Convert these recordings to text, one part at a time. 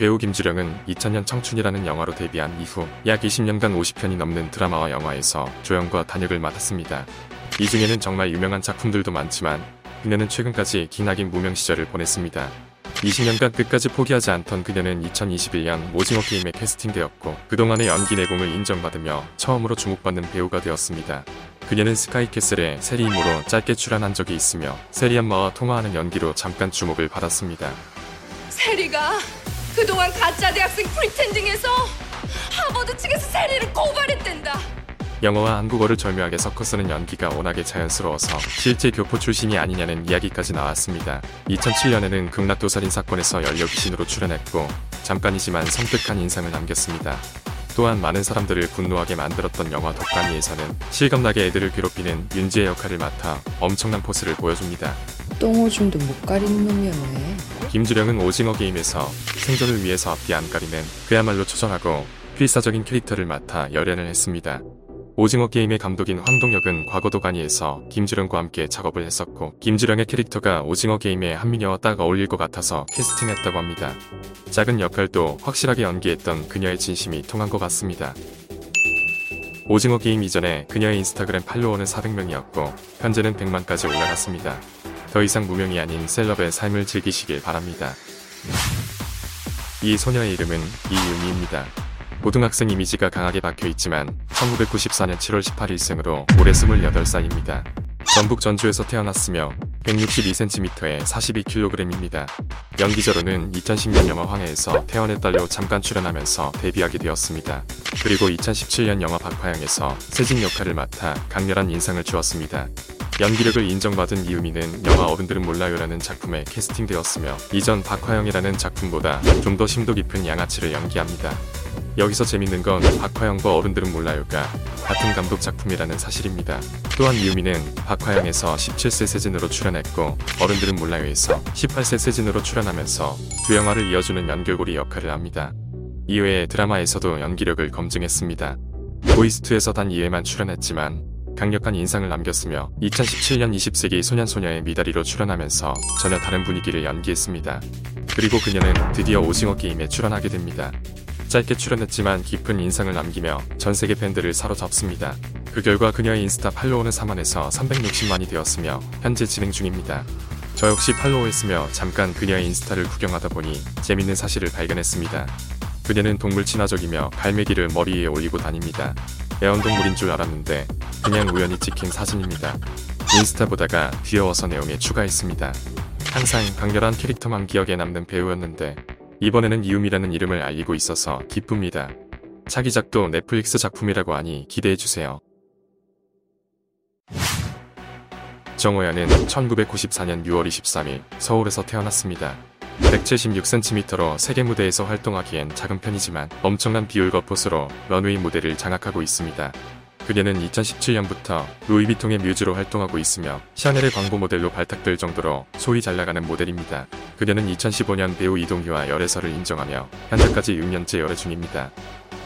배우 김주령은 2000년 청춘이라는 영화로 데뷔한 이후 약 20년간 50편이 넘는 드라마와 영화에서 조연과 단역을 맡았습니다. 이 중에는 정말 유명한 작품들도 많지만 그녀는 최근까지 기나긴 무명 시절을 보냈습니다. 20년간 끝까지 포기하지 않던 그녀는 2021년 오징어 게임에 캐스팅되었고 그동안의 연기 내공을 인정받으며 처음으로 주목받는 배우가 되었습니다. 그녀는 스카이캐슬의 세리임으로 짧게 출연한 적이 있으며 세리 엄마와 통화하는 연기로 잠깐 주목을 받았습니다. 세리가 그동안 가짜 대학생 프리텐딩해서 하버드 측에서 세리를 고발했댄다. 영어와 한국어를 절묘하게 섞어 쓰는 연기가 워낙에 자연스러워서 실제 교포 출신이 아니냐는 이야기까지 나왔습니다. 2007년에는 극락도 살인 사건에서 연료 귀신으로 출연했고 잠깐이지만 섬뜩한 인상을 남겼습니다. 또한 많은 사람들을 분노하게 만들었던 영화 독감이에서는 실감나게 애들을 괴롭히는 윤지의 역할을 맡아 엄청난 포스를 보여줍니다. 똥오줌도 못 가리는 놈이었네. 김주령은 오징어 게임에서 생존을 위해서 앞뒤 안 가리는 그야말로 초절하고 필사적인 캐릭터를 맡아 열연을 했습니다. 오징어 게임의 감독인 황동혁은 과거 도가니에서 김주령과 함께 작업을 했었고 김주령의 캐릭터가 오징어 게임의 한미녀와 딱 어울릴 것 같아서 캐스팅했다고 합니다. 작은 역할도 확실하게 연기했던 그녀의 진심이 통한 것 같습니다. 오징어 게임 이전에 그녀의 인스타그램 팔로워는 400명이었고 현재는 100만까지 올라갔습니다. 더 이상 무명이 아닌 셀럽의 삶을 즐기시길 바랍니다. 이 소녀의 이름은 이유미입니다. 고등학생 이미지가 강하게 박혀 있지만 1994년 7월 18일 생으로 올해 28살입니다. 전북 전주에서 태어났으며 162cm에 42kg입니다. 연기자로는 2010년 영화 황해에서 태연의 딸로 잠깐 출연하면서 데뷔하게 되었습니다. 그리고 2017년 영화 박화영에서 세진 역할을 맡아 강렬한 인상을 주었습니다. 연기력을 인정받은 이유미는 영화 어른들은 몰라요라는 작품에 캐스팅되었으며 이전 박화영이라는 작품보다 좀 더 심도 깊은 양아치를 연기합니다. 여기서 재밌는 건 박화영과 어른들은 몰라요가 같은 감독 작품이라는 사실입니다. 또한 이유미는 박화영에서 17세 세진으로 출연했고 어른들은 몰라요에서 18세 세진으로 출연하면서 두 영화를 이어주는 연결고리 역할을 합니다. 이외에 드라마에서도 연기력을 검증했습니다. 보이스2에서 단 2회만 출연했지만 강력한 인상을 남겼으며 2017년 20세기 소년소녀의 미달이로 출연하면서 전혀 다른 분위기를 연기했습니다. 그리고 그녀는 드디어 오징어 게임에 출연하게 됩니다. 짧게 출연했지만 깊은 인상을 남기며 전 세계 팬들을 사로잡습니다. 그 결과 그녀의 인스타 팔로워는 3만에서 360만이 되었으며 현재 진행 중입니다. 저 역시 팔로우했으며 잠깐 그녀의 인스타를 구경하다 보니 재밌는 사실을 발견했습니다. 그녀는 동물 친화적이며 갈매기를 머리에 올리고 다닙니다. 애완동물인 줄 알았는데 그냥 우연히 찍힌 사진입니다. 인스타 보다가 귀여워서 내용에 추가했습니다. 항상 강렬한 캐릭터만 기억에 남는 배우였는데 이번에는 이움이라는 이름을 알리고 있어서 기쁩니다. 차기작도 넷플릭스 작품이라고 하니 기대해주세요. 정호연은 1994년 6월 23일 서울에서 태어났습니다. 176cm로 세계 무대에서 활동하기엔 작은 편이지만 엄청난 비율과 포스로 런웨이 무대를 장악하고 있습니다. 그녀는 2017년부터 루이비통의 뮤즈로 활동하고 있으며 샤넬의 광고 모델로 발탁될 정도로 소위 잘 나가는 모델입니다. 그녀는 2015년 배우 이동희와 열애설을 인정하며 현재까지 6년째 열애 중입니다.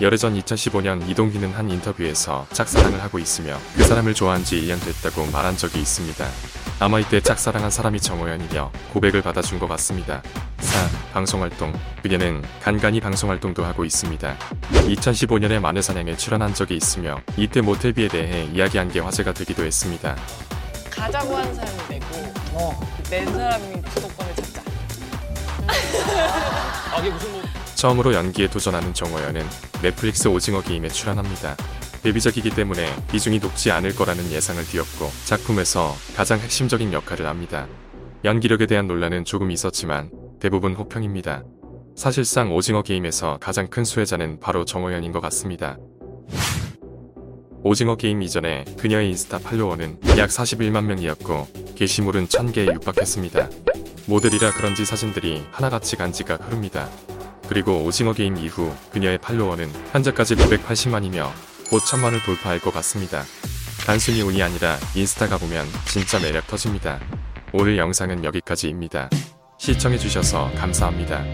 열애 전 2015년 이동희는 한 인터뷰에서 짝사랑을 하고 있으며 그 사람을 좋아한 지 1년 됐다고 말한 적이 있습니다. 아마 이때 짝사랑한 사람이 정호연이며 고백을 받아준 것 같습니다. 4. 방송활동 그녀는 간간히 방송활동도 하고 있습니다. 2015년에 마늘사냥에 출연한 적이 있으며 이때 모텔비에 대해 이야기한 게 화제가 되기도 했습니다. 가자고 한 사람이 내고 낸 사람이 주도권을 잡자. 아 이게 무슨 뭐 처음으로 연기에 도전하는 정호연은 넷플릭스 오징어 게임에 출연합니다. 데뷔작이기 때문에 비중이 높지 않을 거라는 예상을 띄었고 작품에서 가장 핵심적인 역할을 합니다. 연기력에 대한 논란은 조금 있었지만 대부분 호평입니다. 사실상 오징어 게임에서 가장 큰 수혜자는 바로 정호연인 것 같습니다. 오징어 게임 이전에 그녀의 인스타 팔로워는 약 41만 명이었고 게시물은 1000개에 육박했습니다. 모델이라 그런지 사진들이 하나같이 간지가 흐릅니다. 그리고 오징어 게임 이후 그녀의 팔로워는 현재까지 980만이며 곧 1000만을 돌파할 것 같습니다. 단순히 운이 아니라 인스타 가보면 진짜 매력 터집니다. 오늘 영상은 여기까지입니다. 시청해주셔서 감사합니다.